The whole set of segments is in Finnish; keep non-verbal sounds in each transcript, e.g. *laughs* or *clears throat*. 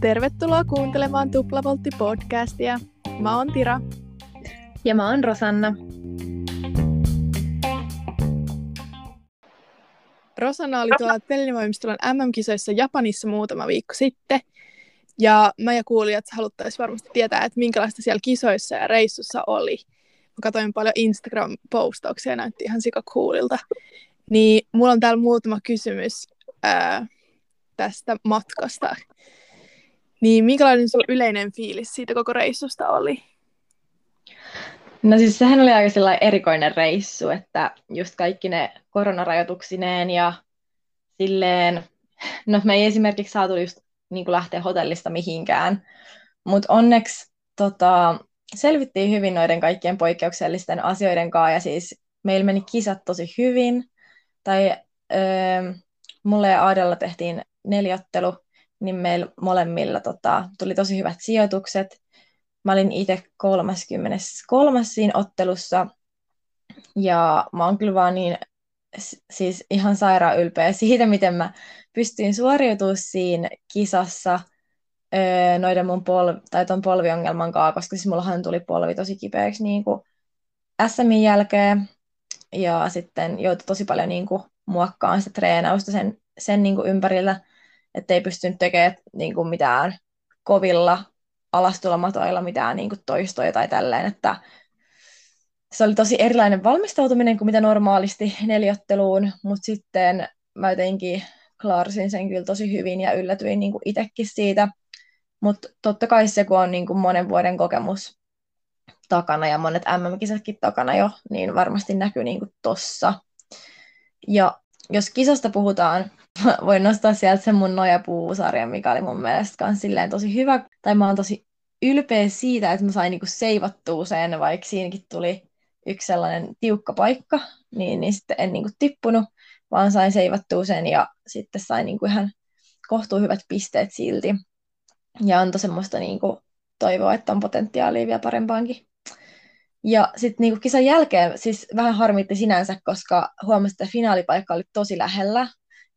Tervetuloa kuuntelemaan Tuplavoltti-podcastia. Mä oon Tira. Ja mä oon Rosanna. Rosanna oli tuolla Telinivoimistolan MM-kisoissa Japanissa muutama viikko sitten. Ja mä ja kuulijat haluttaisiin varmasti tietää, että minkälaista siellä kisoissa ja reissussa oli. Mä katsoin paljon Instagram-postauksia ja näytti ihan sikakuulilta. Niin mulla on täällä muutama kysymys ää, tästä matkasta. Niin minkälainen sun yleinen fiilis siitä koko reissusta oli? No siis sehän oli aika erikoinen reissu, että just kaikki ne koronarajoituksineen ja silleen, no me ei esimerkiksi saatu just niin kuin lähteä hotellista mihinkään, mutta onneksi tota, selvittiin hyvin noiden kaikkien poikkeuksellisten asioiden kanssa ja siis meillä meni kisat tosi hyvin, tai öö, mulle ja Aadella tehtiin neljottelu, niin meillä molemmilla tota, tuli tosi hyvät sijoitukset. Mä olin itse 33. siinä ottelussa, ja mä oon kyllä vaan niin, siis ihan sairaan ylpeä siitä, miten mä pystyin suoriutumaan siinä kisassa öö, noiden mun polvi, tai ton polviongelman kanssa, koska siis mullahan tuli polvi tosi kipeäksi niin kuin SMin jälkeen, ja sitten joutui tosi paljon niin kuin, muokkaamaan sitä treenausta sen, sen niin kuin ympärillä, että ei pystynyt tekemään niin kuin, mitään kovilla alastulomatoilla mitään niin kuin, toistoja tai tälleen, että se oli tosi erilainen valmistautuminen kuin mitä normaalisti neljotteluun, mutta sitten mä jotenkin klaarsin sen kyllä tosi hyvin ja yllätyin niin itsekin siitä. Mutta totta kai se, kun on niin kuin monen vuoden kokemus takana ja monet MM-kisatkin takana jo, niin varmasti näkyy niin kuin. Ja jos kisasta puhutaan, *laughs* voin nostaa sieltä sen mun Nojapuusarjan, mikä oli mun mielestä kans silleen tosi hyvä. Tai mä oon tosi ylpeä siitä, että mä sain niinku seivattua sen, vaikka siinäkin tuli yksi sellainen tiukka paikka, niin, niin sitten en niinku tippunut, vaan sain seivattua sen ja sitten sain niinku ihan kohtuu hyvät pisteet silti. Ja antoi semmoista niinku toivoa, että on potentiaalia vielä parempaankin. Ja sitten niinku kisan jälkeen siis vähän harmitti sinänsä, koska huomasin, että finaalipaikka oli tosi lähellä.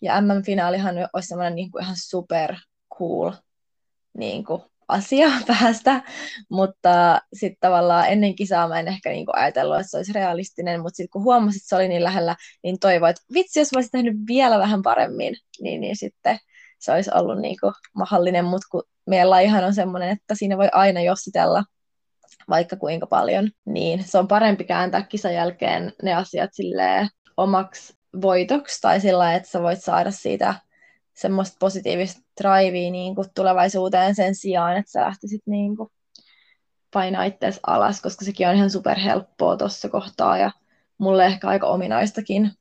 Ja MM-finaalihan olisi semmoinen niinku ihan super cool niinku asia *laughs* päästä, mutta sitten tavallaan ennen kisaa mä en ehkä niinku ajatellut, että se olisi realistinen, mutta sitten kun huomasin, että se oli niin lähellä, niin toivoin, että vitsi, jos mä olisin tehnyt vielä vähän paremmin, niin, niin sitten se olisi ollut niinku mahdollinen, mutta kun meillä ihan on semmoinen, että siinä voi aina jossitella vaikka kuinka paljon, niin se on parempi kääntää kisan jälkeen ne asiat silleen omaksi voitoksi tai sillä että sä voit saada siitä semmoista positiivista drivea niin kuin tulevaisuuteen sen sijaan, että sä lähtisit niin kuin painaa itseäsi alas, koska sekin on ihan superhelppoa tuossa kohtaa ja mulle ehkä aika ominaistakin,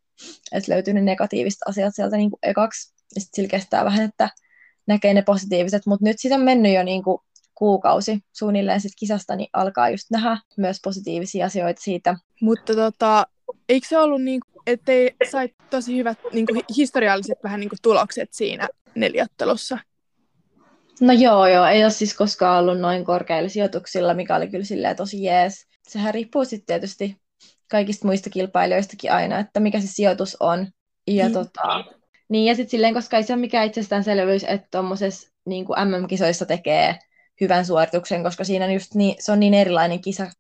että löytyy ne negatiiviset asiat sieltä niin kuin ekaksi ja sitten sillä kestää vähän, että näkee ne positiiviset, mutta nyt siitä on mennyt jo niin kuin kuukausi suunnilleen sit kisasta, niin alkaa just nähdä myös positiivisia asioita siitä. Mutta tota, eikö se ollut niin, että sait tosi hyvät niin kuin historialliset vähän niin kuin tulokset siinä neljättelussa? No joo, joo. Ei ole siis koskaan ollut noin korkeilla sijoituksilla, mikä oli kyllä silleen tosi jees. Sehän riippuu sitten tietysti kaikista muista kilpailijoistakin aina, että mikä se sijoitus on. Ja mm. tota, niin, ja sitten silleen, koska ei se ole mikään itsestäänselvyys, että tuommoisessa niin MM-kisoissa tekee hyvän suorituksen, koska siinä just niin, se on niin erilainen kisa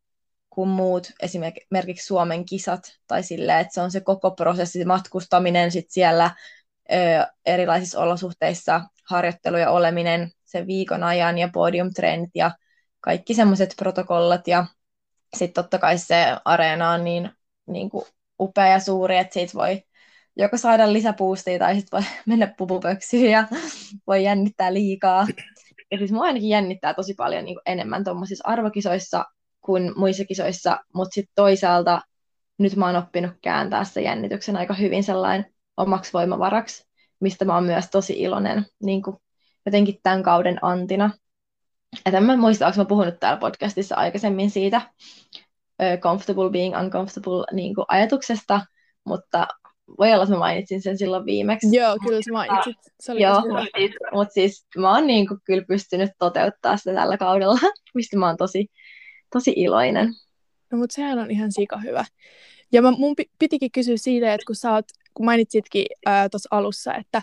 kuin muut, esimerkiksi Suomen kisat, tai silleen, että se on se koko prosessi, matkustaminen sit siellä ö, erilaisissa olosuhteissa, harjoittelu ja oleminen sen viikon ajan ja podiumtreenit ja kaikki semmoiset protokollat ja sitten totta kai se areena on niin, niin kuin upea ja suuri, että siitä voi joko saada lisäpuustia tai sitten voi *laughs* mennä pupupöksyyn ja voi jännittää liikaa. Ja siis mua ainakin jännittää tosi paljon niin enemmän tuommoisissa arvokisoissa kuin muissa kisoissa, mutta sitten toisaalta nyt mä oon oppinut kääntää se jännityksen aika hyvin sellainen omaksi voimavaraksi, mistä mä oon myös tosi iloinen niin kuin jotenkin tämän kauden antina. Et en mä muista, onko mä puhunut täällä podcastissa aikaisemmin siitä comfortable being uncomfortable niin kuin ajatuksesta, mutta voi olla, että mä mainitsin sen silloin viimeksi. Joo, kyllä sä mainitsit. Se oli Joo, mutta siis, mut siis mä oon niin kuin kyllä pystynyt toteuttaa sitä tällä kaudella, *laughs* mistä mä oon tosi, tosi iloinen. No mutta sehän on ihan sika hyvä. Ja mä, mun pitikin kysyä siitä, että kun sä oot kun mainitsitkin tuossa alussa, että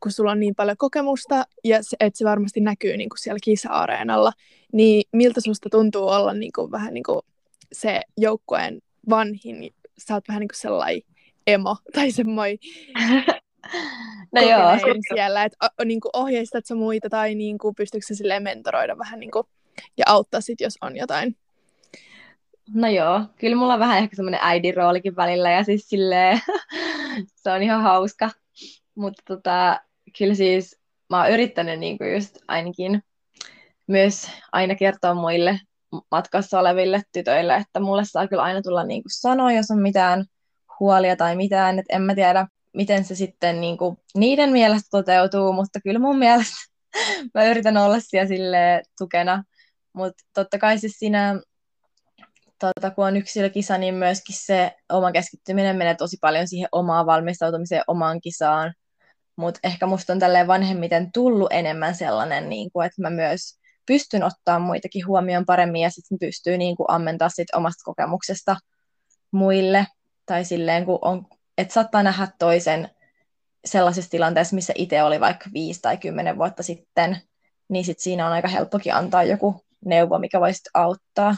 kun sulla on niin paljon kokemusta ja se, että se varmasti näkyy niin kuin siellä kisa-areenalla, niin miltä susta tuntuu olla niin kuin, vähän niin kuin se joukkueen vanhin? Sä oot vähän niin kuin sellainen emo *laughs* tai semmoinen *laughs* no joo, siellä, että niin kuin ohjeistat sä muita tai niin kuin, pystytkö sä silleen mentoroida vähän niin kuin, ja auttaa sit, jos on jotain. No joo, kyllä mulla on vähän ehkä semmoinen äidin roolikin välillä ja siis silleen, *laughs* se on ihan hauska. Mutta tota, kyllä siis mä oon yrittänyt niinku just ainakin myös aina kertoa muille matkassa oleville tytöille, että mulle saa kyllä aina tulla niinku sanoa, jos on mitään huolia tai mitään, että en mä tiedä, miten se sitten niinku niiden mielestä toteutuu, mutta kyllä mun mielestä *laughs* mä yritän olla siellä sille tukena, mutta totta kai siis siinä tota, kun on yksilökisa, niin myöskin se oma keskittyminen menee tosi paljon siihen omaan valmistautumiseen, omaan kisaan. Mutta ehkä musta on tälleen vanhemmiten tullut enemmän sellainen, niin kuin, että mä myös pystyn ottaa muitakin huomioon paremmin ja sitten pystyy niin kuin, ammentaa sit omasta kokemuksesta muille. Tai silleen, kun on, että saattaa nähdä toisen sellaisessa tilanteessa, missä itse oli vaikka viisi tai kymmenen vuotta sitten, niin sit siinä on aika helppokin antaa joku neuvo, mikä voisi auttaa.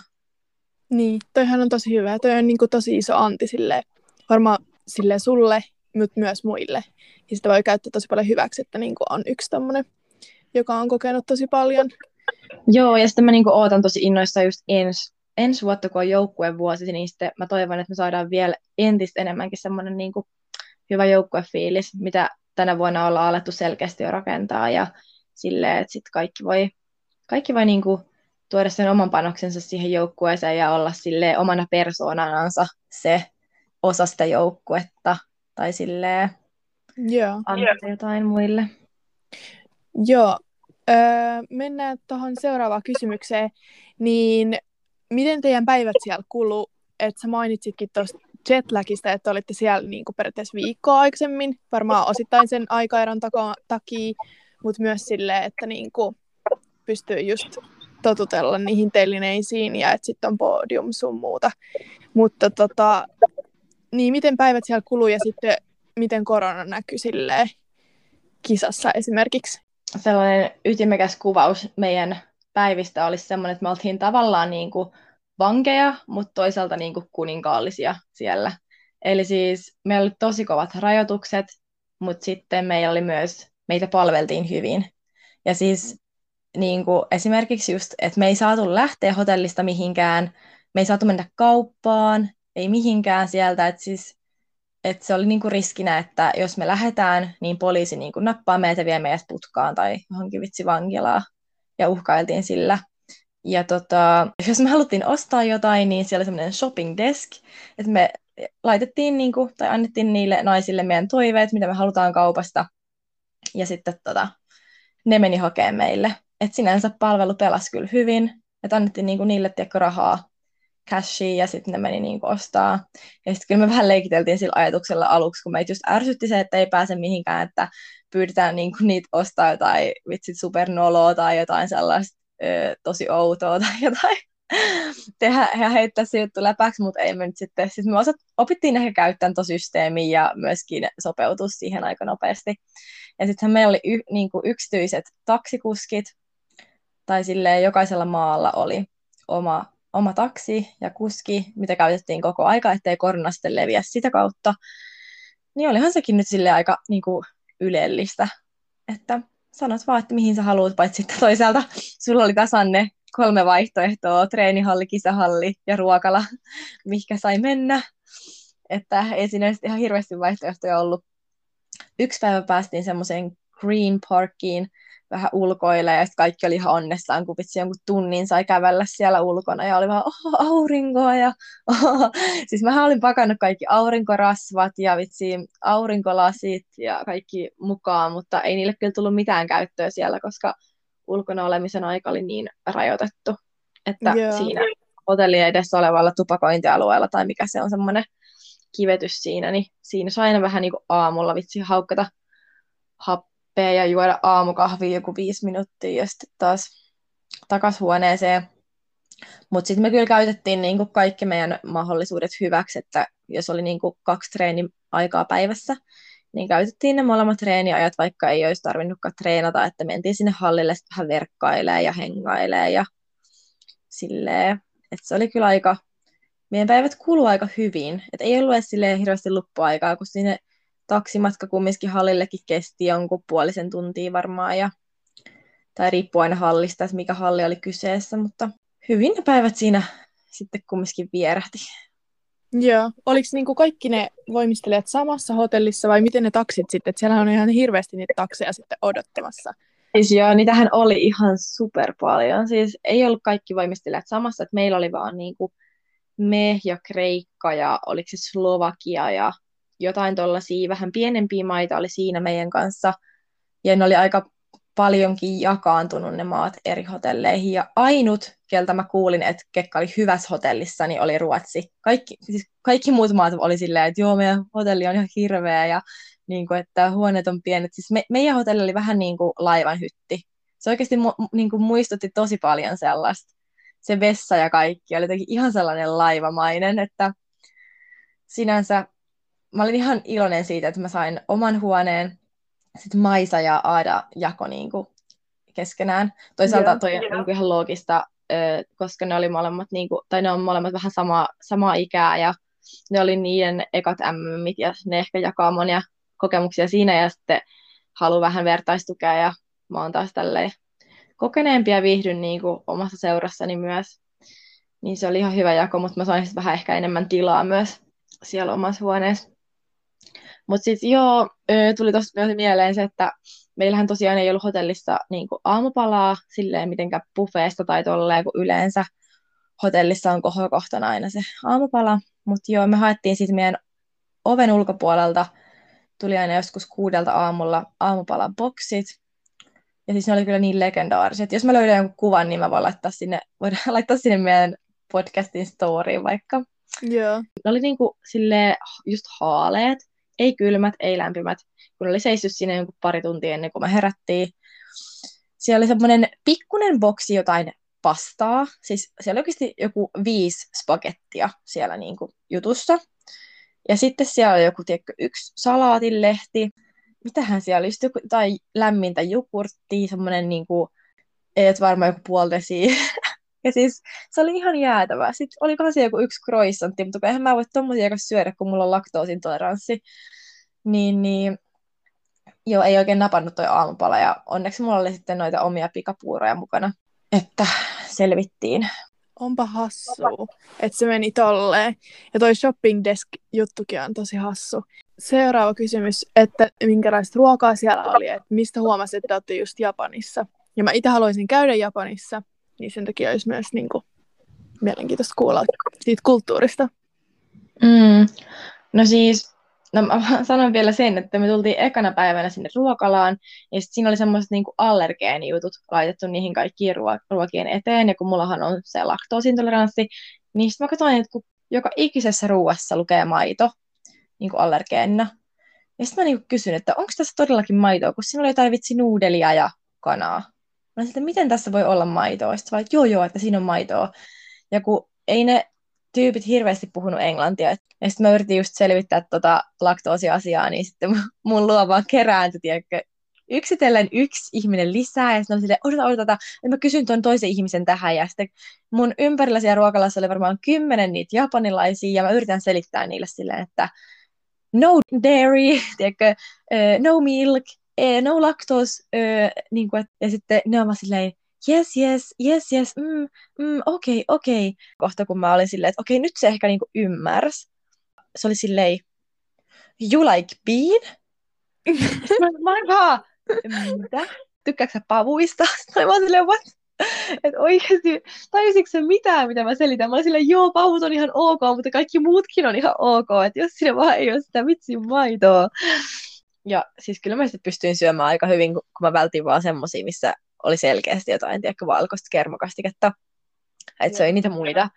Niin, toihan on tosi hyvä. Toi on niin kuin tosi iso anti sille, varmaan sille sulle, mutta myös muille. Ja sitä voi käyttää tosi paljon hyväksi, että niin kuin on yksi tommonen, joka on kokenut tosi paljon. Joo, ja sitten mä niin kuin ootan tosi innoissa just ensi ens vuotta, kun on joukkueen vuosi, niin sitten mä toivon, että me saadaan vielä entistä enemmänkin semmoinen niin kuin hyvä joukkuefiilis, mitä tänä vuonna ollaan alettu selkeästi jo rakentaa ja silleen, että sitten kaikki voi, kaikki voi niin kuin tuoda sen oman panoksensa siihen joukkueeseen ja olla sille omana persoonanansa se osa sitä joukkuetta tai silleen Joo. antaa yeah. jotain muille. Joo. Öö, mennään tuohon seuraavaan kysymykseen. Niin miten teidän päivät siellä kuluu? Että sä mainitsitkin tuosta jetlagista, että olitte siellä niin kuin periaatteessa viikkoa aikaisemmin, varmaan osittain sen aikaeron takia, mutta myös silleen, että niin kuin pystyy just totutella niihin telineisiin ja että sitten on podium sun muuta. Mutta tota, niin miten päivät siellä kuluu ja sitten miten korona näkyy silleen kisassa esimerkiksi? Sellainen ytimekäs kuvaus meidän päivistä olisi sellainen, että me oltiin tavallaan niin kuin vankeja, mutta toisaalta niin kuin kuninkaallisia siellä. Eli siis meillä oli tosi kovat rajoitukset, mutta sitten meillä oli myös, meitä palveltiin hyvin. Ja siis niin kuin esimerkiksi just, että me ei saatu lähteä hotellista mihinkään, me ei saatu mennä kauppaan, ei mihinkään sieltä, että siis että se oli niinku riskinä, että jos me lähdetään, niin poliisi niinku nappaa meitä ja vie meidät putkaan tai johonkin vitsi vankilaa ja uhkailtiin sillä. Ja tota, jos me haluttiin ostaa jotain, niin siellä oli semmoinen shopping desk, että me laitettiin niinku, tai annettiin niille naisille meidän toiveet, mitä me halutaan kaupasta, ja sitten tota, ne meni hakemaan meille että sinänsä palvelu pelasi kyllä hyvin, että annettiin niinku niille tiekko rahaa, cashia ja sitten ne meni niinku ostaa. Ja sitten kyllä me vähän leikiteltiin sillä ajatuksella aluksi, kun meitä just ärsytti se, että ei pääse mihinkään, että pyydetään niinku niitä ostaa jotain vitsit supernoloa tai jotain sellaista ö, tosi outoa tai jotain *laughs* tehdä ja heittää se juttu läpäksi, mutta ei me nyt sitten, siis me osat, opittiin ehkä käyttämään tuon systeemiä ja myöskin sopeutua siihen aika nopeasti. Ja sittenhän meillä oli y, niin kuin yksityiset taksikuskit, tai silleen jokaisella maalla oli oma, oma taksi ja kuski, mitä käytettiin koko aika, ettei korona sitten leviä sitä kautta. Niin olihan sekin nyt sille aika niin kuin, ylellistä, että sanot vaan, että mihin sä haluat, paitsi sitten toisaalta sulla oli tasanne kolme vaihtoehtoa, treenihalli, kisahalli ja ruokala, mikä sai mennä. Että ei siinä ihan hirveästi vaihtoehtoja ollut. Yksi päivä päästiin semmoiseen Green Parkiin, vähän ulkoille ja sitten kaikki oli ihan onnessaan, kun vitsi jonkun tunnin sai kävellä siellä ulkona ja oli vaan oh, aurinkoa ja oh. *laughs* siis mä olin pakannut kaikki aurinkorasvat ja vitsi aurinkolasit ja kaikki mukaan, mutta ei niille kyllä tullut mitään käyttöä siellä, koska ulkona olemisen aika oli niin rajoitettu, että yeah. siinä hotellien edessä olevalla tupakointialueella tai mikä se on semmoinen kivetys siinä, niin siinä sai aina vähän niin kuin aamulla vitsi haukkata hap happea ja juoda aamukahvia joku viisi minuuttia ja sitten taas takas huoneeseen. Mutta sitten me kyllä käytettiin niinku kaikki meidän mahdollisuudet hyväksi, että jos oli niinku kaksi treeni, aikaa päivässä, niin käytettiin ne molemmat treeniajat, vaikka ei olisi tarvinnutkaan treenata, että mentiin sinne hallille vähän verkkailee ja hengailee ja silleen. Että se oli kyllä aika, meidän päivät kuluu aika hyvin. Että ei ollut edes silleen hirveästi loppuaikaa, kun sinne taksimatka kumminkin hallillekin kesti jonkun puolisen tuntia varmaan. Ja, tai riippuu aina hallista, että mikä halli oli kyseessä, mutta hyvin ne päivät siinä sitten kumminkin vierähti. Joo. Oliko niinku kaikki ne voimistelijat samassa hotellissa vai miten ne taksit sitten? Et siellä on ihan hirveästi niitä takseja sitten odottamassa. Siis joo, niitähän oli ihan super paljon. Siis ei ollut kaikki voimistelijat samassa, että meillä oli vaan niinku me ja Kreikka ja oliko se Slovakia ja jotain tuollaisia vähän pienempiä maita oli siinä meidän kanssa. Ja ne oli aika paljonkin jakaantunut ne maat eri hotelleihin. Ja ainut, keltä mä kuulin, että Kekka oli hyvässä hotellissa, niin oli Ruotsi. Kaikki, siis kaikki muut maat oli silleen, että joo, meidän hotelli on ihan hirveä ja niin kuin, että huoneet on pienet. Siis me, meidän hotelli oli vähän niin kuin laivan hytti. Se oikeasti mu, niin kuin muistutti tosi paljon sellaista. Se vessa ja kaikki oli jotenkin ihan sellainen laivamainen, että sinänsä mä olin ihan iloinen siitä, että mä sain oman huoneen, sitten Maisa ja Aada jako niin kuin keskenään. Toisaalta yeah, toi on yeah. ihan loogista, koska ne oli molemmat, niin kuin, tai ne on molemmat vähän sama, samaa ikää ja ne oli niiden ekat MMit ja ne ehkä jakaa monia kokemuksia siinä ja sitten halu vähän vertaistukea ja mä oon taas tälleen kokeneempi ja viihdyn niin kuin omassa seurassani myös. Niin se oli ihan hyvä jako, mutta mä sain vähän ehkä enemmän tilaa myös siellä omassa huoneessa. Mutta sitten joo, tuli tuosta myös mieleen se, että meillähän tosiaan ei ollut hotellissa niin aamupalaa silleen mitenkään buffeesta tai tolleen, kun yleensä hotellissa on kohokohtana aina se aamupala. Mutta joo, me haettiin sitten meidän oven ulkopuolelta, tuli aina joskus kuudelta aamulla aamupalan boksit. Ja siis ne oli kyllä niin legendaariset. Jos mä löydän jonkun kuvan, niin mä voin laittaa sinne, voidaan *laughs* laittaa sinne meidän podcastin storyin vaikka. Joo. Ne oli niinku silleen just haaleet ei kylmät, ei lämpimät, kun oli seissyt siinä jonkun pari tuntia ennen kuin me herättiin. Siellä oli semmoinen pikkunen boksi jotain pastaa, siis siellä oli oikeasti joku viisi spagettia siellä niin kuin jutussa. Ja sitten siellä oli joku, tiedätkö, yksi salaatinlehti. Mitähän siellä oli? Sitten joku, tai lämmintä jogurttia, semmoinen niin kuin, et varmaan joku puoltesi. *laughs* ja siis se oli ihan jäätävää. Sitten olikohan se joku yksi croissantti, mutta eihän mä voi tommosia syödä, kun mulla on laktoosin toleranssi niin, niin joo, ei oikein napannut toi aamupala ja onneksi mulla oli sitten noita omia pikapuuroja mukana, että selvittiin. Onpa hassu, että se meni tolleen. Ja toi shopping desk juttukin on tosi hassu. Seuraava kysymys, että minkälaista ruokaa siellä oli, että mistä huomasit, että olette just Japanissa. Ja mä itse haluaisin käydä Japanissa, niin sen takia olisi myös niin kuin, mielenkiintoista kuulla siitä kulttuurista. Mm. No siis No mä *laughs* sanon vielä sen, että me tultiin ekana päivänä sinne ruokalaan, ja sitten siinä oli semmoiset niinku allergeenijutut laitettu niihin kaikkiin ruokien eteen, ja kun mullahan on se laktoosintoleranssi, niin sitten mä katsoin, että kun joka ikisessä ruuassa lukee maito niinku allergeenina, ja sitten mä niinku kysyn, että onko tässä todellakin maitoa, kun siinä oli jotain vitsi nuudelia ja kanaa. Mä sitten, miten tässä voi olla maitoa? Sitten vaan, joo joo, että siinä on maitoa. Ja kun ei ne tyypit hirveästi puhunut englantia. Ja sitten mä yritin just selvittää tota laktoosiasiaa, niin sitten mun luo vaan kerääntyi, tiedätkö, yksitellen yksi ihminen lisää, ja sitten silleen, odota, odota, että mä kysyn tuon toisen ihmisen tähän, ja sitten mun ympärillä siellä ruokalassa oli varmaan kymmenen niitä japanilaisia, ja mä yritän selittää niille silleen, että no dairy, *laughs* tiedätkö, uh, no milk, no lactose, uh, niin kuin, ja sitten ne on silleen, yes, yes, yes, yes, mm, mm, okei, okay, okei. Okay. Kohta kun mä olin silleen, että okei, okay, nyt se ehkä niinku ymmärsi. Se oli silleen, you like bean? mä, olin vaan, mitä? Tykkääksä pavuista? *laughs* Sitten mä olin silleen, what? Että oikeasti, tajusitko se mitään, mitä mä selitän? Mä olin silleen, joo, pavut on ihan ok, mutta kaikki muutkin on ihan ok, että jos siinä vaan ei ole sitä vitsin maitoa. Ja siis kyllä mä sitten pystyin syömään aika hyvin, kun mä vältin vaan semmosia, missä oli selkeästi jotain, tiedätkö, valkoista kermakastiketta. Että se oli niitä muita.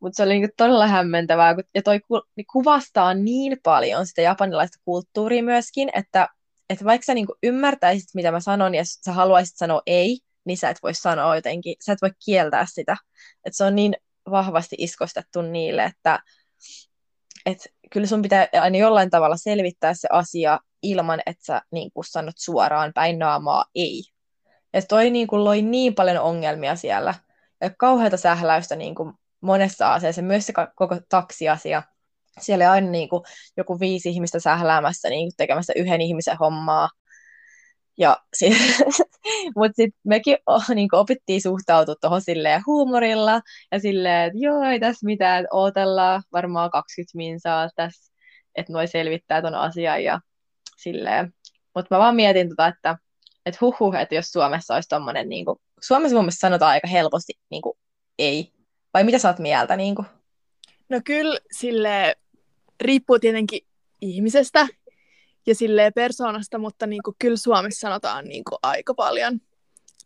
Mutta se oli niinku todella hämmentävää, ja toi ku- niin kuvastaa niin paljon sitä japanilaista kulttuuria myöskin, että, että vaikka sä niinku ymmärtäisit, mitä mä sanon, ja sä haluaisit sanoa ei, niin sä et voi sanoa jotenkin, sä et voi kieltää sitä. Että se on niin vahvasti iskostettu niille, että et kyllä sun pitää aina jollain tavalla selvittää se asia ilman, että sä niin kuin sanot suoraan päin naamaa ei. Ja toi niin kuin loi niin paljon ongelmia siellä. Ja kauheata sähläystä niin kuin monessa asiassa, myös se koko taksiasia. Siellä oli aina niin kuin joku viisi ihmistä sähläämässä, niin kuin tekemässä yhden ihmisen hommaa. Ja *laughs* sit, mutta sitten mekin niin opittiin suhtautua tuohon silleen huumorilla ja silleen, että joo, ei tässä mitään, ootellaan varmaan 20 minsaa tässä, että noi selvittää ton asian ja silleen. Mutta mä vaan mietin tota, että että huhu, että jos Suomessa olisi tommonen, niin kuin, Suomessa mun mielestä sanotaan aika helposti niin kuin, ei. Vai mitä sä oot mieltä? Niin kuin? No kyllä sille riippuu tietenkin ihmisestä, ja sille persoonasta, mutta niin kuin, kyllä Suomessa sanotaan niin kuin, aika paljon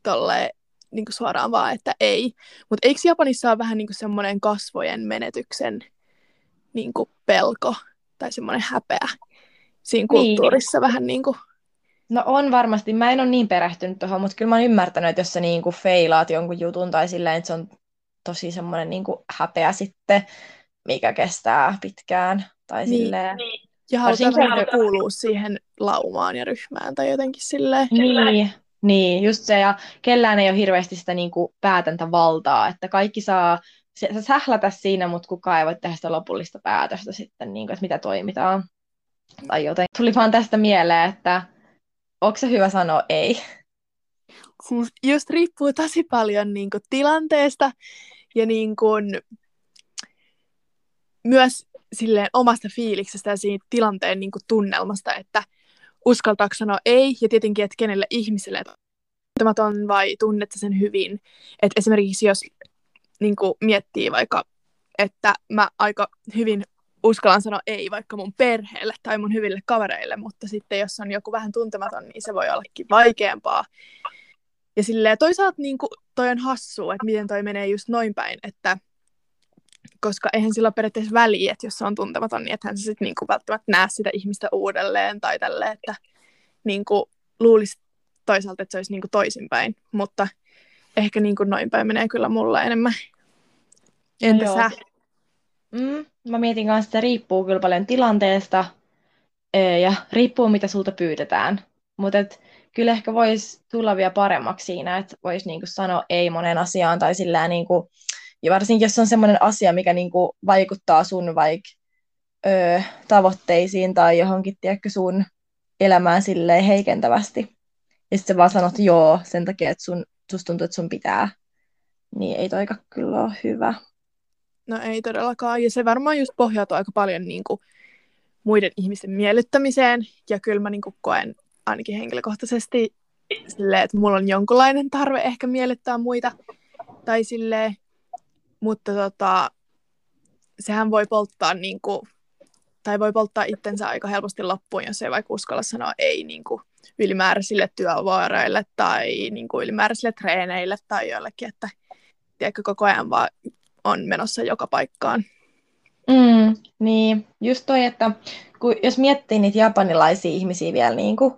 tolle, niin kuin suoraan vaan, että ei. Mutta eikö Japanissa ole vähän niin semmoinen kasvojen menetyksen niin kuin pelko tai semmoinen häpeä siinä niin. kulttuurissa niin. vähän niin kuin... No on varmasti. Mä en ole niin perehtynyt tuohon, mutta kyllä mä oon ymmärtänyt, että jos sä niin kuin feilaat jonkun jutun tai silleen, että se on tosi semmoinen niin kuin häpeä sitten, mikä kestää pitkään. Tai niin. silleen. Niin. Ja halutaan vähän kuulua siihen laumaan ja ryhmään tai jotenkin silleen. Niin, niin, just se. Ja kellään ei ole hirveästi sitä niin kuin päätäntävaltaa, että kaikki saa sä sählätä siinä, mutta kukaan ei voi tehdä sitä lopullista päätöstä sitten, niin kuin, että mitä toimitaan. Tai joten tuli vaan tästä mieleen, että onko se hyvä sanoa ei? Just riippuu tosi paljon niin kuin, tilanteesta ja niin kuin, myös silleen omasta fiiliksestä ja siitä tilanteen niin kuin tunnelmasta, että uskaltaako sanoa ei, ja tietenkin, että kenelle ihmiselle, tuntematon vai tunnet sen hyvin. Että esimerkiksi jos niin kuin miettii vaikka, että mä aika hyvin uskallan sanoa ei vaikka mun perheelle tai mun hyville kavereille, mutta sitten jos on joku vähän tuntematon, niin se voi ollakin vaikeampaa. Ja silleen toisaalta niin kuin, toi on hassua, että miten toi menee just noin päin, että koska eihän sillä ole periaatteessa väliä, että jos se on tuntematon, niin ethän se sitten niinku välttämättä näe sitä ihmistä uudelleen tai tälle, että niinku luulisi toisaalta, että se olisi niinku toisinpäin, mutta ehkä niinku noin päin menee kyllä mulla enemmän. Entä no sä? Mm, mä mietin kanssa, että riippuu kyllä paljon tilanteesta ja riippuu mitä sulta pyydetään. Mutta kyllä ehkä voisi tulla vielä paremmaksi siinä, että voisi niinku sanoa ei monen asiaan tai sillä niinku, ja varsinkin, jos on semmoinen asia, mikä niinku vaikuttaa sun vaikka tavoitteisiin tai johonkin, tiedätkö, sun elämään silleen heikentävästi. Ja sitten vaan sanot joo sen takia, että sun, susta tuntuu, että sun pitää. Niin ei toika kyllä ole hyvä. No ei todellakaan. Ja se varmaan just pohjautuu aika paljon niin kuin, muiden ihmisten miellyttämiseen. Ja kyllä mä niin kuin, koen ainakin henkilökohtaisesti silleen, että mulla on jonkunlainen tarve ehkä miellyttää muita. Tai silleen, mutta tota, sehän voi polttaa niin kuin, tai voi polttaa itsensä aika helposti loppuun, jos ei vaikka uskalla sanoa ei niin kuin, ylimääräisille työvuoroille tai niin kuin, ylimääräisille treeneille tai jollekin, että tiedätkö, koko ajan vaan on menossa joka paikkaan. Mm, niin, just toi, että kun, jos miettii niitä japanilaisia ihmisiä vielä niin kuin,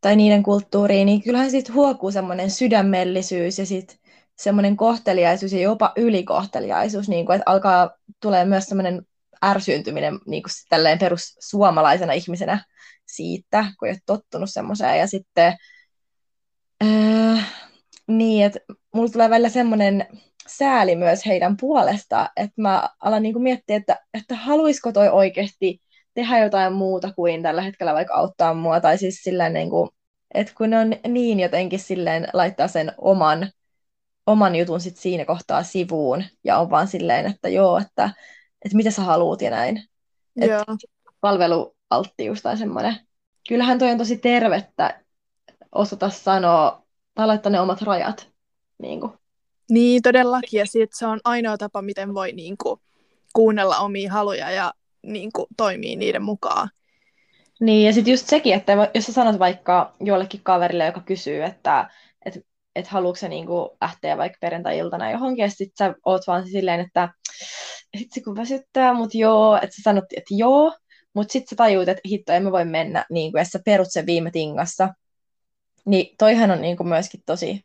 tai niiden kulttuuriin, niin kyllähän sitten huokuu semmoinen sydämellisyys ja sitten semmoinen kohteliaisuus ja jopa ylikohteliaisuus, niin kuin, että alkaa tulee myös semmoinen ärsyyntyminen niin kuin tälleen perus suomalaisena ihmisenä siitä, kun ei ole tottunut semmoiseen. Ja sitten äh, niin, että mulla tulee välillä semmoinen sääli myös heidän puolesta, että mä alan niin kuin miettiä, että, että haluaisiko toi oikeasti tehdä jotain muuta kuin tällä hetkellä vaikka auttaa mua, tai siis silleen niin kuin, että kun on niin jotenkin silleen laittaa sen oman oman jutun sit siinä kohtaa sivuun ja on vaan silleen, että joo, että, että mitä sä haluut ja näin. Joo. palvelualttius tai semmoinen. Kyllähän toi on tosi tervettä osata sanoa tai laittaa ne omat rajat. Niin, kuin. Niin todellakin. Ja sit se on ainoa tapa, miten voi niin kuin, kuunnella omia haluja ja niin kuin, toimii niiden mukaan. Niin, ja sitten just sekin, että jos sä sanot vaikka jollekin kaverille, joka kysyy, että, että että haluatko niinku lähteä vaikka perjantai-iltana johonkin, ja sitten sä oot vaan silleen, että hitsi kun väsyttää, mutta joo, että sä sanot, että joo, mutta sitten sä tajuut, että hitto, emme voi mennä, niin kuin, ja sä perut sen viime tingassa. Niin toihan on niin kuin myöskin tosi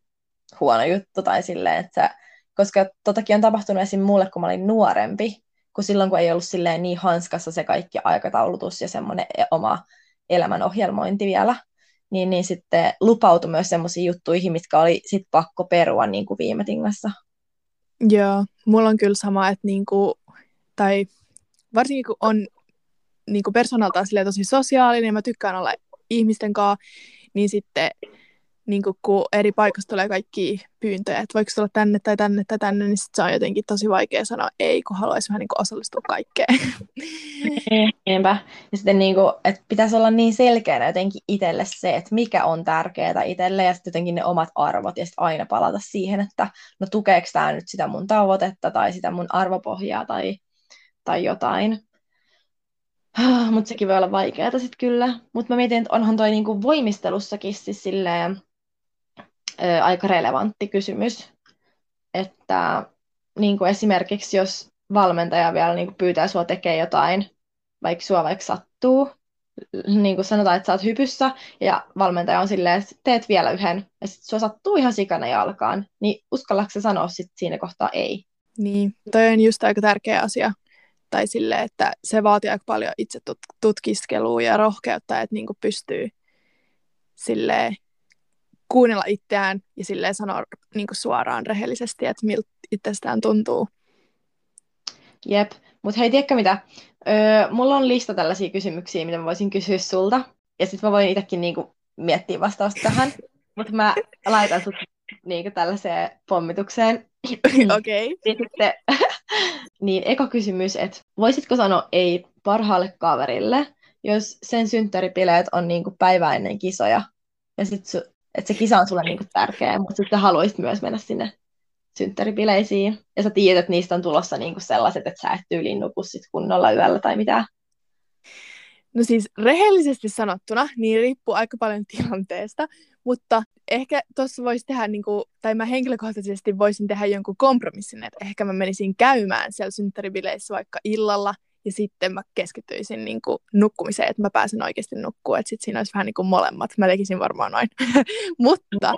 huono juttu, tai silleen, että koska totakin on tapahtunut esim. mulle, kun mä olin nuorempi, kun silloin kun ei ollut silleen niin hanskassa se kaikki aikataulutus ja semmoinen e-, oma elämän ohjelmointi vielä, niin, niin sitten lupautui myös semmoisiin juttuihin, mitkä oli sit pakko perua niin kuin viime tingassa. Joo, mulla on kyllä sama, että niinku, tai varsinkin kun on niinku persoonaltaan tosi sosiaalinen ja mä tykkään olla ihmisten kanssa, niin sitten niin kun eri paikasta tulee kaikki pyyntöjä, että voiko tulla tänne tai tänne tai tänne, niin sit se on jotenkin tosi vaikea sanoa ei, kun haluaisi vähän niin osallistua kaikkeen. *laughs* Niinpä. Ja sitten niin kuin, että pitäisi olla niin selkeänä jotenkin itselle se, että mikä on tärkeää itselle ja sitten jotenkin ne omat arvot ja sitten aina palata siihen, että no tukeeko tämä nyt sitä mun tavoitetta tai sitä mun arvopohjaa tai, tai jotain. *sighs* Mutta sekin voi olla vaikeaa sitten kyllä. Mutta mä mietin, että onhan toi niinku voimistelussakin siis silleen, ö, aika relevantti kysymys. Että niin kuin esimerkiksi jos valmentaja vielä niin kuin pyytää sua tekemään jotain, vaikka sua vaikka sattuu, niin kuin sanotaan, että sä oot hypyssä, ja valmentaja on silleen, että teet vielä yhden, ja sitten sua sattuu ihan sikana jalkaan, niin uskallatko sanoa sit siinä kohtaa ei? Niin, toi on just aika tärkeä asia. Tai sille, että se vaatii aika paljon itse tutkiskelua ja rohkeutta, että niinku pystyy silleen kuunnella itseään ja silleen sanoa niin kuin suoraan rehellisesti, että miltä itsestään tuntuu. Jep, mutta hei, tiedätkö mitä? Öö, mulla on lista tällaisia kysymyksiä, mitä mä voisin kysyä sulta. Ja sitten mä voin itsekin niinku miettiä vastausta tähän. Mutta mä laitan sut niinku tällaiseen pommitukseen. *clears throat* Okei. Okay. Niin, sitten, *laughs* niin eka kysymys, että voisitko sanoa ei parhaalle kaverille, jos sen synttäripileet on niinku päivä ennen kisoja, ja sitten että se kisa on sulle niinku tärkeä, mutta sitten haluaisit myös mennä sinne synttäripileisiin. Ja sä tiedät, että niistä on tulossa niinku sellaiset, että sä et tyyliin nuku sit kunnolla yöllä tai mitään. No siis rehellisesti sanottuna, niin riippuu aika paljon tilanteesta, mutta ehkä tuossa voisi tehdä, niin kuin, tai mä henkilökohtaisesti voisin tehdä jonkun kompromissin, että ehkä mä menisin käymään siellä synttäribileissä vaikka illalla, ja sitten mä keskittyisin niin kuin nukkumiseen, että mä pääsen oikeasti nukkumaan, että sitten siinä olisi vähän niin kuin molemmat. Mä tekisin varmaan noin. *laughs* Mutta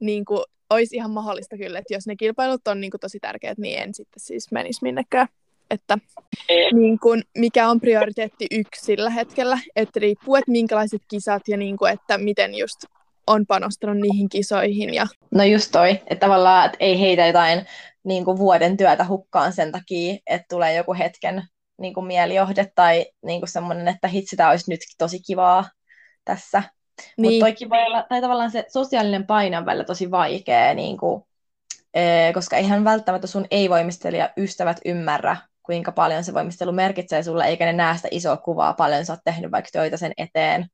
niin kuin, olisi ihan mahdollista kyllä, että jos ne kilpailut on niin kuin, tosi tärkeät, niin en sitten siis menisi minnekään. Että niin kuin, mikä on prioriteetti yksi sillä hetkellä, että riippuu, että minkälaiset kisat ja niin kuin, että miten just on panostanut niihin kisoihin. Ja... No just toi, että tavallaan että ei heitä jotain niin kuin vuoden työtä hukkaan sen takia, että tulee joku hetken niin kuin mielijohde tai niin kuin semmoinen, että hitsi, tämä olisi nyt tosi kivaa tässä. Niin. Mutta toikin voi olla, tai tavallaan se sosiaalinen paine on välillä tosi vaikea, niin kuin, ee, koska eihän välttämättä sun ei-voimistelija ystävät ymmärrä, kuinka paljon se voimistelu merkitsee sulle, eikä ne näe sitä isoa kuvaa, paljon sä oot tehnyt vaikka töitä sen eteen.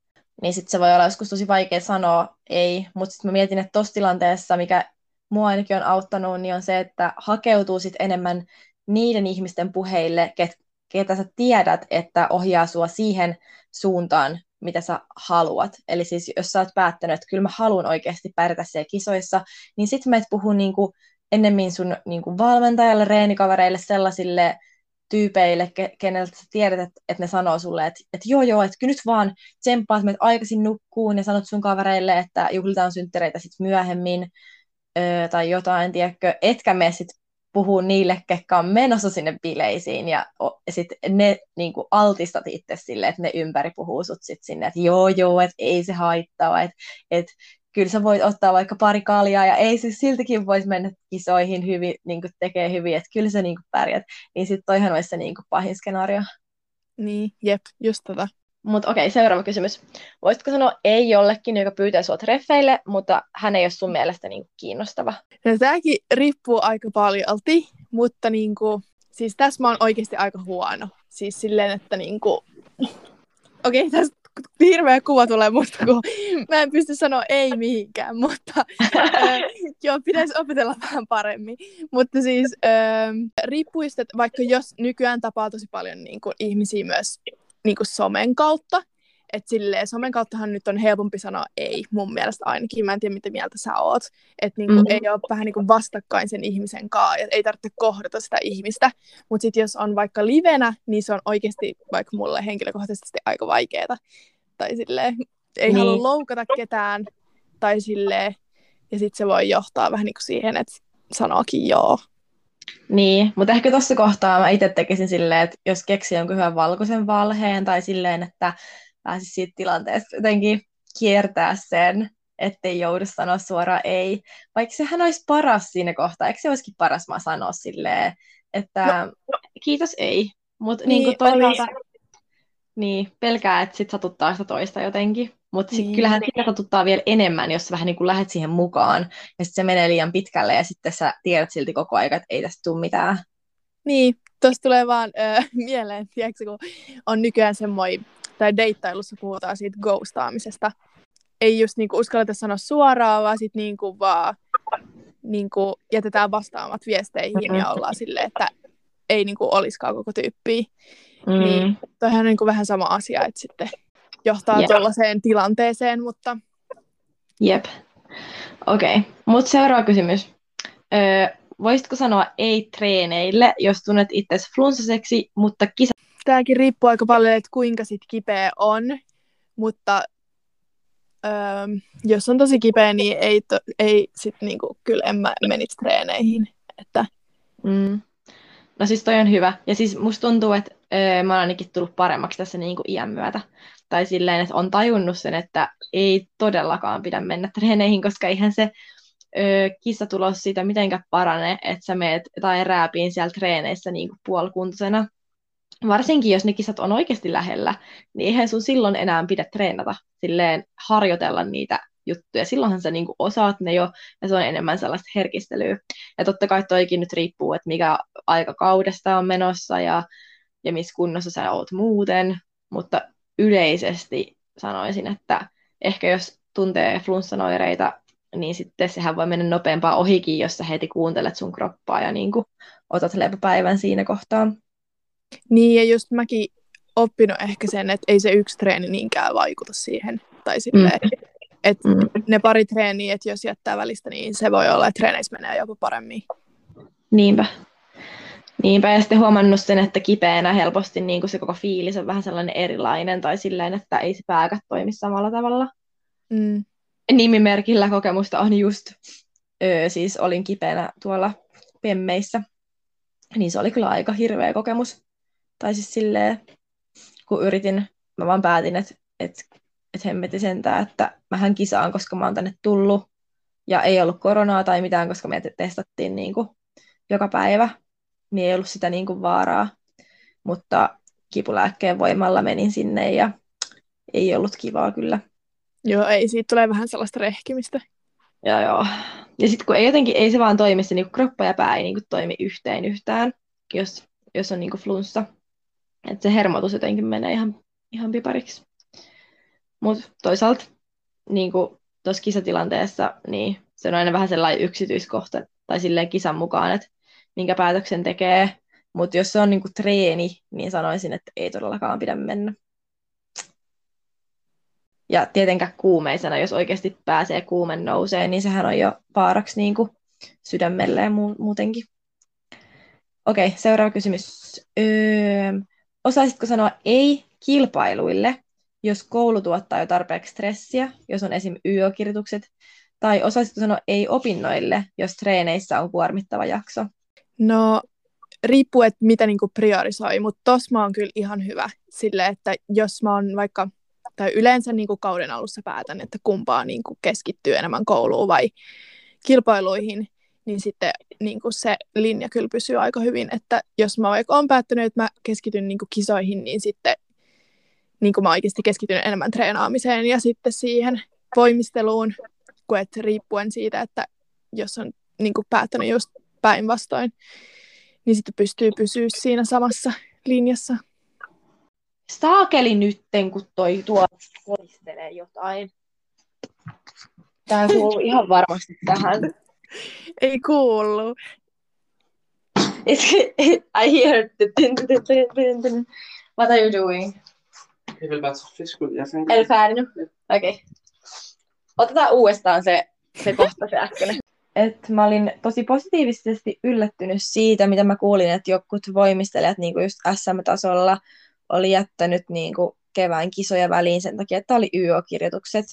Niin sitten se voi olla joskus tosi vaikea sanoa ei, mutta sitten mä mietin, että tuossa tilanteessa, mikä mua ainakin on auttanut, niin on se, että hakeutuu sit enemmän niiden ihmisten puheille, ket, ketä sä tiedät, että ohjaa sua siihen suuntaan, mitä sä haluat. Eli siis jos sä oot päättänyt, että kyllä mä haluan oikeasti pärjätä siellä kisoissa, niin sit mä et puhu niinku ennemmin sun niinku valmentajalle, reenikavereille, sellaisille tyypeille, ke- keneltä sä tiedät, että, että ne sanoo sulle, että, että joo joo, että nyt vaan tsemppaat meidät aikaisin nukkuun ja sanot sun kavereille, että juhlitaan synttereitä sitten myöhemmin öö, tai jotain, tiedätkö, etkä mene sitten puhua niille, ketkä on menossa sinne bileisiin ja sitten ne niin kuin altistat itse sille, että ne ympäri puhuu sut sit sinne, että joo joo, että ei se haittaa, että et, kyllä sä voit ottaa vaikka pari kaljaa ja ei siis siltikin voisi mennä kisoihin hyvin, niin kuin tekee hyvin, että kyllä sä niin kuin pärjät, niin sitten toihan olisi se niin kuin pahin skenaario. Niin, jep, just tota. Mutta okei, seuraava kysymys. Voisitko sanoa ei jollekin, joka pyytää sinua treffeille, mutta hän ei ole sun mielestä niin kiinnostava? No, tämäkin riippuu aika paljolti, mutta niin kuin, siis tässä mä oon oikeasti aika huono. Siis silleen, että niin kuin... okei, tässä hirveä kuva tulee musta, kun mä en pysty sanoa ei mihinkään, mutta äh, joo, pitäisi opetella vähän paremmin. Mutta siis äh, riippuu että vaikka jos nykyään tapaa tosi paljon niin kuin, ihmisiä myös niin kuin somen kautta. Että silleen, somen kauttahan nyt on helpompi sanoa ei, mun mielestä ainakin. Mä en tiedä, mitä mieltä sä oot. Että niin mm-hmm. ei ole vähän niin kuin vastakkain sen ihmisen kanssa, ja ei tarvitse kohdata sitä ihmistä. Mutta sitten jos on vaikka livenä, niin se on oikeasti vaikka mulle henkilökohtaisesti aika vaikeaa. Tai silleen, ei niin. halua loukata ketään, tai silleen, ja sitten se voi johtaa vähän niin kuin siihen, että sanookin joo. Niin, mutta ehkä tuossa kohtaa mä itse tekisin silleen, että jos keksi jonkun hyvän valkoisen valheen tai silleen, että pääsisi siitä tilanteesta jotenkin kiertää sen, ettei joudu sanoa suoraan ei. Vaikka sehän olisi paras siinä kohtaa, eikö se olisikin paras mä sanoa silleen, että no, no. kiitos ei. Mutta niin, niin toisaalta niin, pelkää, että sit satuttaa sitä toista jotenkin. Mutta niin. kyllähän sitä satuttaa vielä enemmän, jos sä vähän niin kuin lähdet siihen mukaan, ja sitten se menee liian pitkälle, ja sitten sä tiedät silti koko ajan, että ei tästä tule mitään. Niin, tuossa tulee vaan öö, *laughs* mieleen, tiedätkö, kun on nykyään semmoinen, tai deittailussa puhutaan siitä ghostaamisesta. Ei just niinku uskalleta sanoa suoraan, vaan sitten niinku vaan niinku jätetään vastaamat viesteihin mm-hmm. ja ollaan silleen, että ei niinku olisikaan koko tyyppiä. Mm. Niin toihan on niinku vähän sama asia, että sitten johtaa yep. tuollaiseen tilanteeseen, mutta... Jep. Okei, okay. mutta seuraava kysymys. Öö, voisitko sanoa ei treeneille, jos tunnet itsesi flunssaseksi, mutta kisa... Tämäkin riippuu aika paljon, että kuinka sit kipeä on, mutta öö, jos on tosi kipeä, niin ei, to, ei sit niinku, kyllä en mä menisi treeneihin. Että... Mm. No siis toi on hyvä. Ja siis musta tuntuu, että öö, mä oon ainakin tullut paremmaksi tässä niinku iän myötä tai silleen, että on tajunnut sen, että ei todellakaan pidä mennä treeneihin, koska eihän se ö, kissatulos siitä mitenkään parane, että sä meet tai rääpiin siellä treeneissä niin kuin puolikuntoisena. Varsinkin jos ne kisat on oikeasti lähellä, niin eihän sun silloin enää pidä treenata, silleen harjoitella niitä juttuja. Silloinhan sä niin osaat ne jo, ja se on enemmän sellaista herkistelyä. Ja totta kai toikin nyt riippuu, että mikä aika kaudesta on menossa ja, ja missä kunnossa sä oot muuten, mutta yleisesti sanoisin, että ehkä jos tuntee flunssanoireita, niin sitten sehän voi mennä nopeampaa ohikin, jos sä heti kuuntelet sun kroppaa ja niin kuin otat lepopäivän siinä kohtaa. Niin, ja just mäkin oppinut ehkä sen, että ei se yksi treeni niinkään vaikuta siihen. Tai silleen, mm. että mm. ne pari treeniä, että jos jättää välistä, niin se voi olla, että treeneissä menee jopa paremmin. Niinpä. Niinpä, ja sitten huomannut sen, että kipeänä helposti niin kuin se koko fiilis on vähän sellainen erilainen, tai silleen, että ei se pääkä toimi samalla tavalla. Mm. Nimimerkillä kokemusta on just, öö, siis olin kipeänä tuolla Pemmeissä, niin se oli kyllä aika hirveä kokemus. Tai siis silleen, kun yritin, mä vaan päätin, että et, et hemmeti sentään, että mähän kisaan, koska mä oon tänne tullut, ja ei ollut koronaa tai mitään, koska me testattiin niin kuin joka päivä niin ei ollut sitä niin kuin vaaraa, mutta kipulääkkeen voimalla menin sinne ja ei ollut kivaa kyllä. Joo, ei, siitä tulee vähän sellaista rehkimistä. Joo, joo. Ja sitten kun ei jotenkin, ei se vaan toimi, se niin kroppa ja pää ei niin kuin toimi yhteen yhtään, jos, jos on niin kuin flunssa. Että se hermotus jotenkin menee ihan, ihan pipariksi. Mutta toisaalta niin tuossa kisatilanteessa, niin se on aina vähän sellainen yksityiskohta, tai silleen kisan mukaan, että minkä päätöksen tekee. Mutta jos se on niinku treeni, niin sanoisin, että ei todellakaan pidä mennä. Ja tietenkään kuumeisena, jos oikeasti pääsee kuumen nousee, niin sehän on jo vaaraksi niinku sydämelle ja mu- muutenkin. Okei, seuraava kysymys. Öö, osaisitko sanoa ei kilpailuille, jos koulu tuottaa jo tarpeeksi stressiä, jos on esim. YÖ-kirjoitukset, tai osaisitko sanoa ei opinnoille, jos treeneissä on kuormittava jakso? No, riippuu, että mitä niinku priorisoi, mutta tossa mä oon kyllä ihan hyvä sille, että jos mä oon vaikka, tai yleensä niinku kauden alussa päätän, että kumpaa niinku keskittyy enemmän kouluun vai kilpailuihin, niin sitten niin kuin se linja kyllä pysyy aika hyvin, että jos mä vaikka olen päättänyt, että mä keskityn niin kuin kisoihin, niin sitten niin kuin mä oikeasti keskityn enemmän treenaamiseen ja sitten siihen voimisteluun, kun et riippuen siitä, että jos on niin kuin päättänyt just päinvastoin, niin sitten pystyy pysyä siinä samassa linjassa. Saakeli nytten, kun toi tuo kolistelee jotain. Tämä kuuluu ihan varmasti tähän. Ei kuulu. I hear the What are you doing? Jeg vil bare tage fisk ud. Jeg er du færdig nu? Okei. Okay. Otetaan uudestaan se, se kohta, se äskeinen että mä olin tosi positiivisesti yllättynyt siitä, mitä mä kuulin, että jokut voimistelijat niin kuin just SM-tasolla oli jättänyt niin kuin kevään kisoja väliin sen takia, että oli YO-kirjoitukset.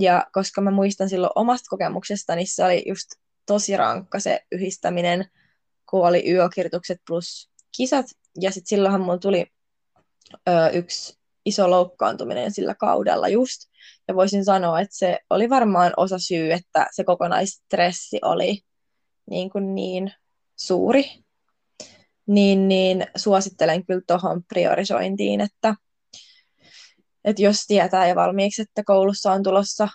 Ja koska mä muistan silloin omasta kokemuksesta, niin se oli just tosi rankka se yhdistäminen kun oli yökirjoitukset plus kisat, ja sitten silloinhan mulla tuli ö, yksi iso loukkaantuminen sillä kaudella just, ja voisin sanoa, että se oli varmaan osa syy, että se kokonaistressi oli niin, kuin niin suuri, niin, niin suosittelen kyllä tuohon priorisointiin, että, että jos tietää jo valmiiksi, että koulussa on tulossa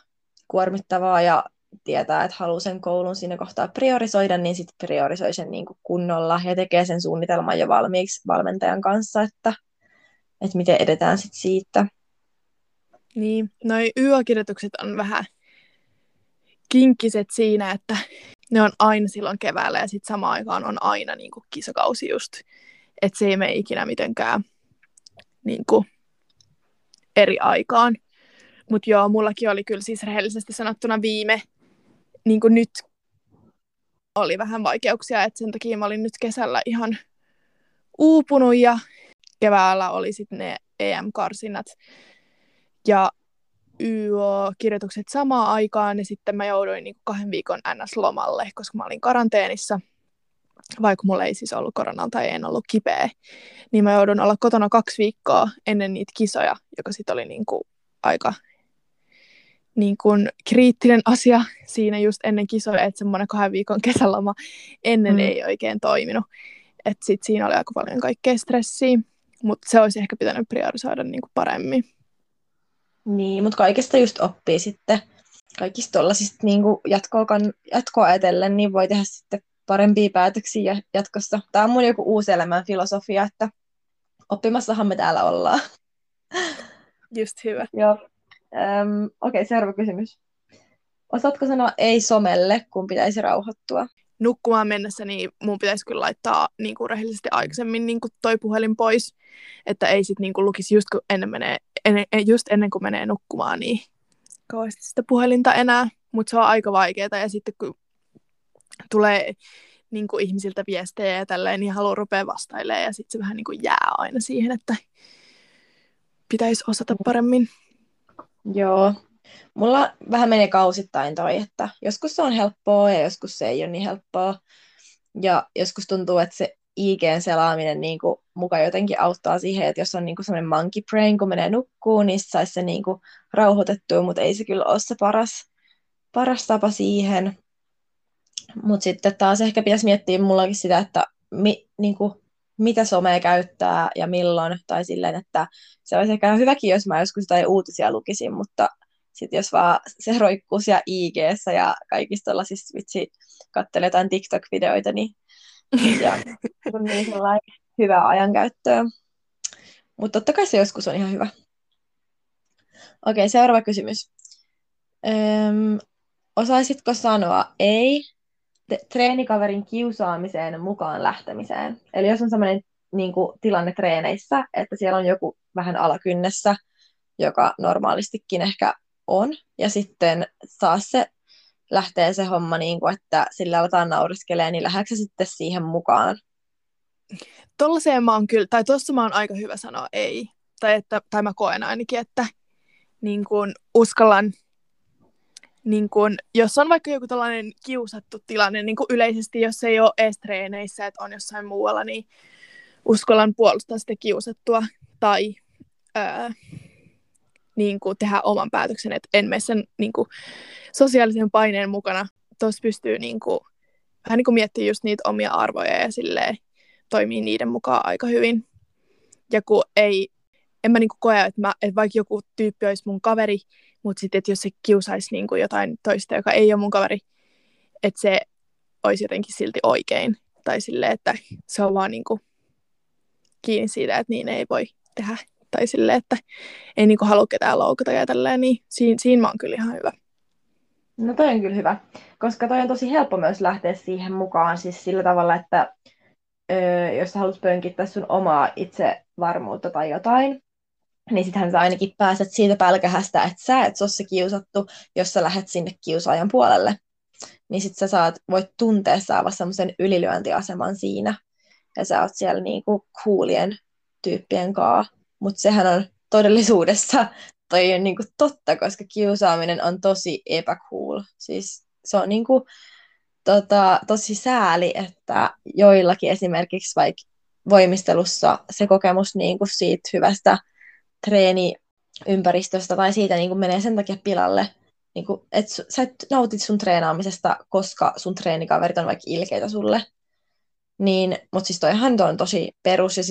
kuormittavaa ja tietää, että haluaa sen koulun siinä kohtaa priorisoida, niin sitten priorisoi sen niin kuin kunnolla ja tekee sen suunnitelman jo valmiiksi valmentajan kanssa, että, että miten edetään sitten siitä. Niin, noi yökirjoitukset on vähän kinkkiset siinä, että ne on aina silloin keväällä ja sitten samaan aikaan on aina niin kuin kisakausi just. Että se ei mene ikinä mitenkään niin kuin eri aikaan. Mutta joo, mullakin oli kyllä siis rehellisesti sanottuna viime, niin kuin nyt oli vähän vaikeuksia, että sen takia mä olin nyt kesällä ihan uupunut ja keväällä oli sitten ne EM-karsinnat ja YO-kirjoitukset samaan aikaan ja sitten mä jouduin niin kahden viikon NS-lomalle, koska mä olin karanteenissa, vaikka mulla ei siis ollut koronaa tai en ollut kipeä, niin mä joudun olla kotona kaksi viikkoa ennen niitä kisoja, joka sitten oli niin kuin aika niin kuin kriittinen asia siinä just ennen kisoja, että semmoinen kahden viikon kesäloma ennen mm. ei oikein toiminut. Että sitten siinä oli aika paljon kaikkea stressiä, mutta se olisi ehkä pitänyt priorisoida niin kuin paremmin. Niin, mutta kaikesta just oppii sitten. Kaikista tuollaisista niin jatkoa, jatkoa ajatellen, niin voi tehdä sitten parempia päätöksiä jatkossa. Tämä on mun joku uusi elämän filosofia, että oppimassahan me täällä ollaan. *laughs* Just hyvä. Joo. Öm, Okei, okay, seuraava kysymys. Osaatko sanoa ei somelle, kun pitäisi rauhoittua? Nukkumaan mennessä niin mun pitäisi kyllä laittaa niin kuin rehellisesti aikaisemmin niin kuin toi puhelin pois, että ei sitten niin kuin lukisi just, kun ennen menee, ennen, just ennen kuin menee nukkumaan, niin kauheasti sitä puhelinta enää, mutta se on aika vaikeaa ja sitten kun tulee niin kuin ihmisiltä viestejä ja tälleen, niin haluaa rupea vastailemaan ja sitten se vähän niin kuin jää aina siihen, että pitäisi osata paremmin. Joo. Mulla vähän menee kausittain toi, että joskus se on helppoa ja joskus se ei ole niin helppoa. Ja joskus tuntuu, että se IGn selaaminen niin kuin, jotenkin auttaa siihen, että jos on niin kuin monkey brain, kun menee nukkuun, niin saisi se niin kuin, rauhoitettua, mutta ei se kyllä ole se paras, paras tapa siihen. Mutta sitten taas ehkä pitäisi miettiä mullakin sitä, että mi, niin kuin, mitä somea käyttää ja milloin, tai silleen, että se olisi ehkä hyväkin, jos mä joskus jotain uutisia lukisin, mutta sitten jos vaan se roikkuu siellä ig ja kaikista tällaisista vitsi katselee jotain TikTok-videoita, niin, *laughs* ja, niin hyvää ajankäyttöä. Mutta totta kai se joskus on ihan hyvä. Okei, seuraava kysymys. Öm, osaisitko sanoa ei te- treenikaverin kiusaamiseen mukaan lähtemiseen. Eli jos on sellainen niin kuin, tilanne treeneissä, että siellä on joku vähän alakynnessä, joka normaalistikin ehkä on, ja sitten saa se lähtee se homma, niin kuin, että sillä aletaan nauriskelee, niin lähdekö sitten siihen mukaan? Tuollaiseen mä oon kyllä, tai tuossa mä oon aika hyvä sanoa ei. Tai, että, tai mä koen ainakin, että niin kuin uskallan niin kun, jos on vaikka joku tällainen kiusattu tilanne, niin kuin yleisesti, jos ei ole edes treeneissä, että on jossain muualla, niin uskallan puolustaa sitä kiusattua tai ää, niin kuin tehdä oman päätöksen, että en mene sen niin kuin, sosiaalisen paineen mukana. Tuossa pystyy niin kuin, vähän niin kuin miettimään just niitä omia arvoja ja silleen, toimii niiden mukaan aika hyvin. Ja kun ei, en mä niin kuin koe, että, mä, että vaikka joku tyyppi olisi mun kaveri, mutta sitten, että jos se kiusaisi niin kuin jotain toista, joka ei ole mun kaveri, että se olisi jotenkin silti oikein. Tai silleen, että se on vaan niin kuin kiinni siitä, että niin ei voi tehdä. Tai silleen, että ei niin kuin halua ketään loukata ja tälleen, niin siinä, siinä mä oon kyllä ihan hyvä. No toi on kyllä hyvä, koska toi on tosi helppo myös lähteä siihen mukaan siis sillä tavalla, että öö, jos sä haluat pönkittää sun omaa itsevarmuutta tai jotain, niin sittenhän sä ainakin pääset siitä pälkähästä, että sä et ole se kiusattu, jos sä lähdet sinne kiusaajan puolelle. Niin sit sä saat, voit tuntea saava semmoisen ylilyöntiaseman siinä. Ja sä oot siellä niinku coolien tyyppien kaa. Mutta sehän on todellisuudessa toi on niinku totta, koska kiusaaminen on tosi epäcool. Siis se on niinku, tota, tosi sääli, että joillakin esimerkiksi vaikka voimistelussa se kokemus niin kuin siitä hyvästä treeniympäristöstä tai siitä niin kuin menee sen takia pilalle, niin kuin, että sä et nautit sun treenaamisesta, koska sun treenikaverit on vaikka ilkeitä sulle. Niin, mutta siis toihan on tosi perus ja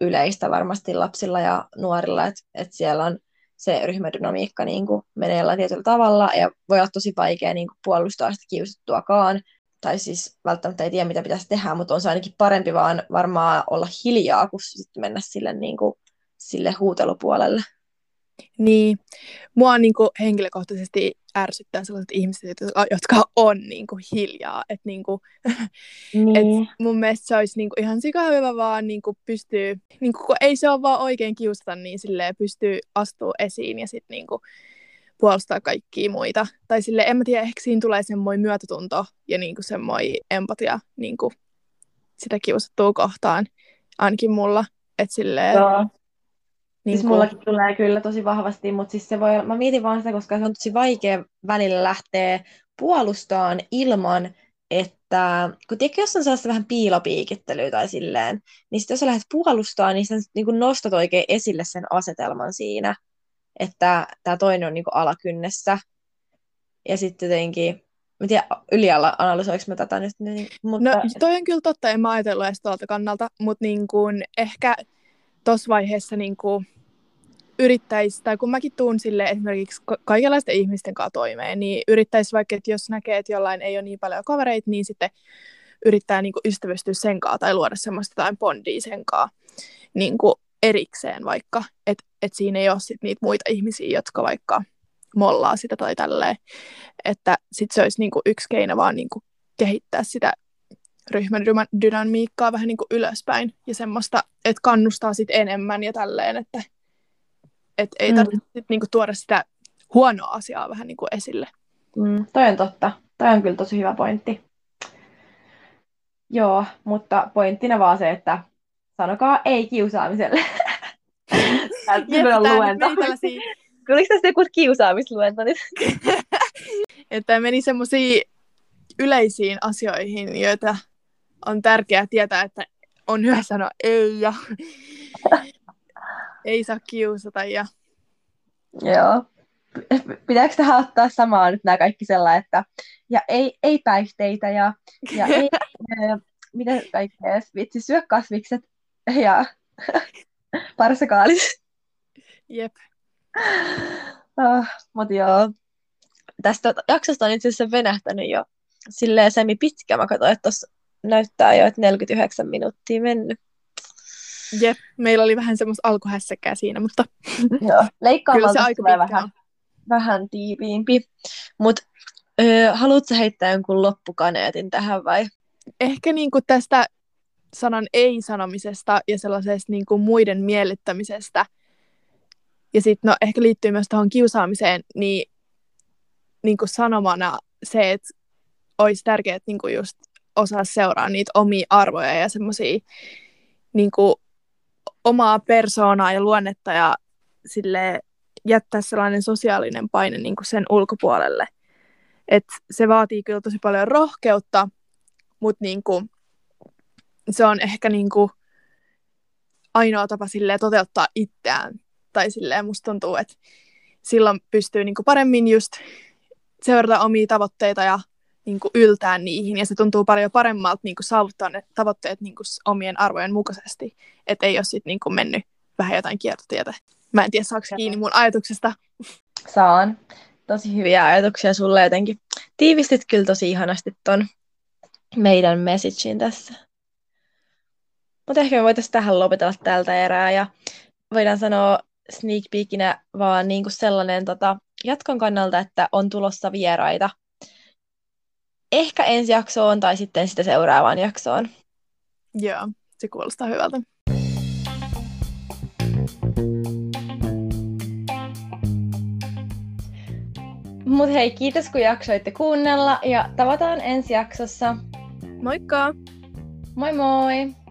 yleistä varmasti lapsilla ja nuorilla, että et siellä on se ryhmädynamiikka niin kuin menee jollain tietyllä tavalla ja voi olla tosi vaikea niin kuin puolustaa sitä kiusattuakaan. Tai siis välttämättä ei tiedä, mitä pitäisi tehdä, mutta on se ainakin parempi vaan varmaan olla hiljaa, kuin sitten mennä sille, niin kuin, sille huutelupuolelle. Niin, mua niin kuin henkilökohtaisesti ärsyttää sellaiset ihmiset, jotka on niin kuin hiljaa. Et *laughs* niin kuin, niin. Et mun mielestä se olisi niin kuin ihan sika hyvä vaan niin kuin pystyy, niin kuin, kun ei se ole vaan oikein kiusata, niin silleen pystyy astuu esiin ja sitten niin kuin puolustaa kaikkia muita. Tai sille en mä tiedä, ehkä siinä tulee semmoinen myötätunto ja niin kuin semmoinen empatia niin kuin sitä kiusattua kohtaan, ainakin mulla. Että silleen, Joo. Niin siis mullakin tulee kyllä tosi vahvasti, mutta siis se voi, mä mietin vaan sitä, koska se on tosi vaikea välillä lähteä puolustamaan ilman, että kun tiedätkö, jos on sellaista vähän piilopiikittelyä tai silleen, niin sitten jos sä lähdet puolustamaan, niin sä niin nostat oikein esille sen asetelman siinä, että tämä toinen on niin alakynnessä. Ja sitten jotenkin, mä tiedän, ylialla analysoinko mä tätä nyt. Niin, mutta... No toi on kyllä totta, en mä ajatellut edes tuolta kannalta, mutta niin kuin, ehkä tuossa vaiheessa niin kuin, yrittäisi, tai kun mäkin tuun sille esimerkiksi kaikenlaisten ihmisten kanssa toimeen, niin yrittäisi vaikka, että jos näkee, että jollain ei ole niin paljon kavereita, niin sitten yrittää niin kuin ystävystyä sen kanssa tai luoda semmoista jotain bondia sen kanssa niin kuin erikseen vaikka, että et siinä ei ole sit niitä muita ihmisiä, jotka vaikka mollaa sitä tai tälleen, että sitten se olisi niin kuin yksi keino vaan niin kuin kehittää sitä ryhmän dynamiikkaa vähän niin kuin ylöspäin ja semmoista, että kannustaa sitten enemmän ja tälleen, että et ei mm. tarvitse sit niinku tuoda sitä huonoa asiaa vähän niinku esille. Mm, toi on totta. Toi on kyllä tosi hyvä pointti. Joo, mutta pointtina vaan se, että sanokaa ei kiusaamiselle. *laughs* Tämä luento. Tuliko *laughs* tästä joku kiusaamisluento nyt? *laughs* että meni semmoisiin yleisiin asioihin, joita on tärkeää tietää, että on hyvä sanoa ei ja ei saa kiusata. Ja... Joo. Pitääkö tähän ottaa samaa nyt nämä kaikki sellainen, että ja ei, ei päihteitä ja, ja *laughs* ei, mitä kaikkea, vitsi, syö kasvikset ja *laughs* parsakaalit. Jep. Oh, mutta joo, tästä jaksosta on itse asiassa venähtänyt jo silleen semi pitkä. Mä katsoin, että tuossa näyttää jo, että 49 minuuttia mennyt. Jep, meillä oli vähän semmoista alkuhässäkää siinä, mutta *laughs* Joo, kyllä se aika tulee vähän, vähän tiiviimpi. Mutta haluatko heittää jonkun loppukaneetin tähän vai? Ehkä niinku tästä sanan ei-sanomisesta ja sellaisesta niinku muiden miellyttämisestä. Ja sitten no, ehkä liittyy myös tuohon kiusaamiseen, niin niinku sanomana se, että olisi tärkeää niinku just osaa seuraa niitä omia arvoja ja semmoisia niinku omaa persoonaa ja luonnetta ja sille jättää sellainen sosiaalinen paine niin kuin sen ulkopuolelle. Et se vaatii kyllä tosi paljon rohkeutta, mutta niin kuin, se on ehkä niin kuin ainoa tapa toteuttaa itseään. Tai silleen musta tuntuu, että silloin pystyy niin kuin paremmin just seurata omia tavoitteita ja niin kuin yltää niihin. Ja se tuntuu paljon paremmalta niin kuin saavuttaa ne tavoitteet niin kuin omien arvojen mukaisesti. Että ei ole sitten niin kuin mennyt vähän jotain kiertotietä. Mä en tiedä, saako kiinni mun ajatuksesta. Saan. Tosi hyviä ajatuksia sulle jotenkin. Tiivistit kyllä tosi ihanasti ton meidän messagein tässä. Mutta ehkä me voitaisiin tähän lopetella tältä erää ja voidaan sanoa sneak peekinä vaan niin kuin sellainen tota, jatkon kannalta, että on tulossa vieraita – ehkä ensi jaksoon tai sitten sitä seuraavaan jaksoon. Joo, se kuulostaa hyvältä. Mutta hei, kiitos kun jaksoitte kuunnella ja tavataan ensi jaksossa. Moikka! Moi moi!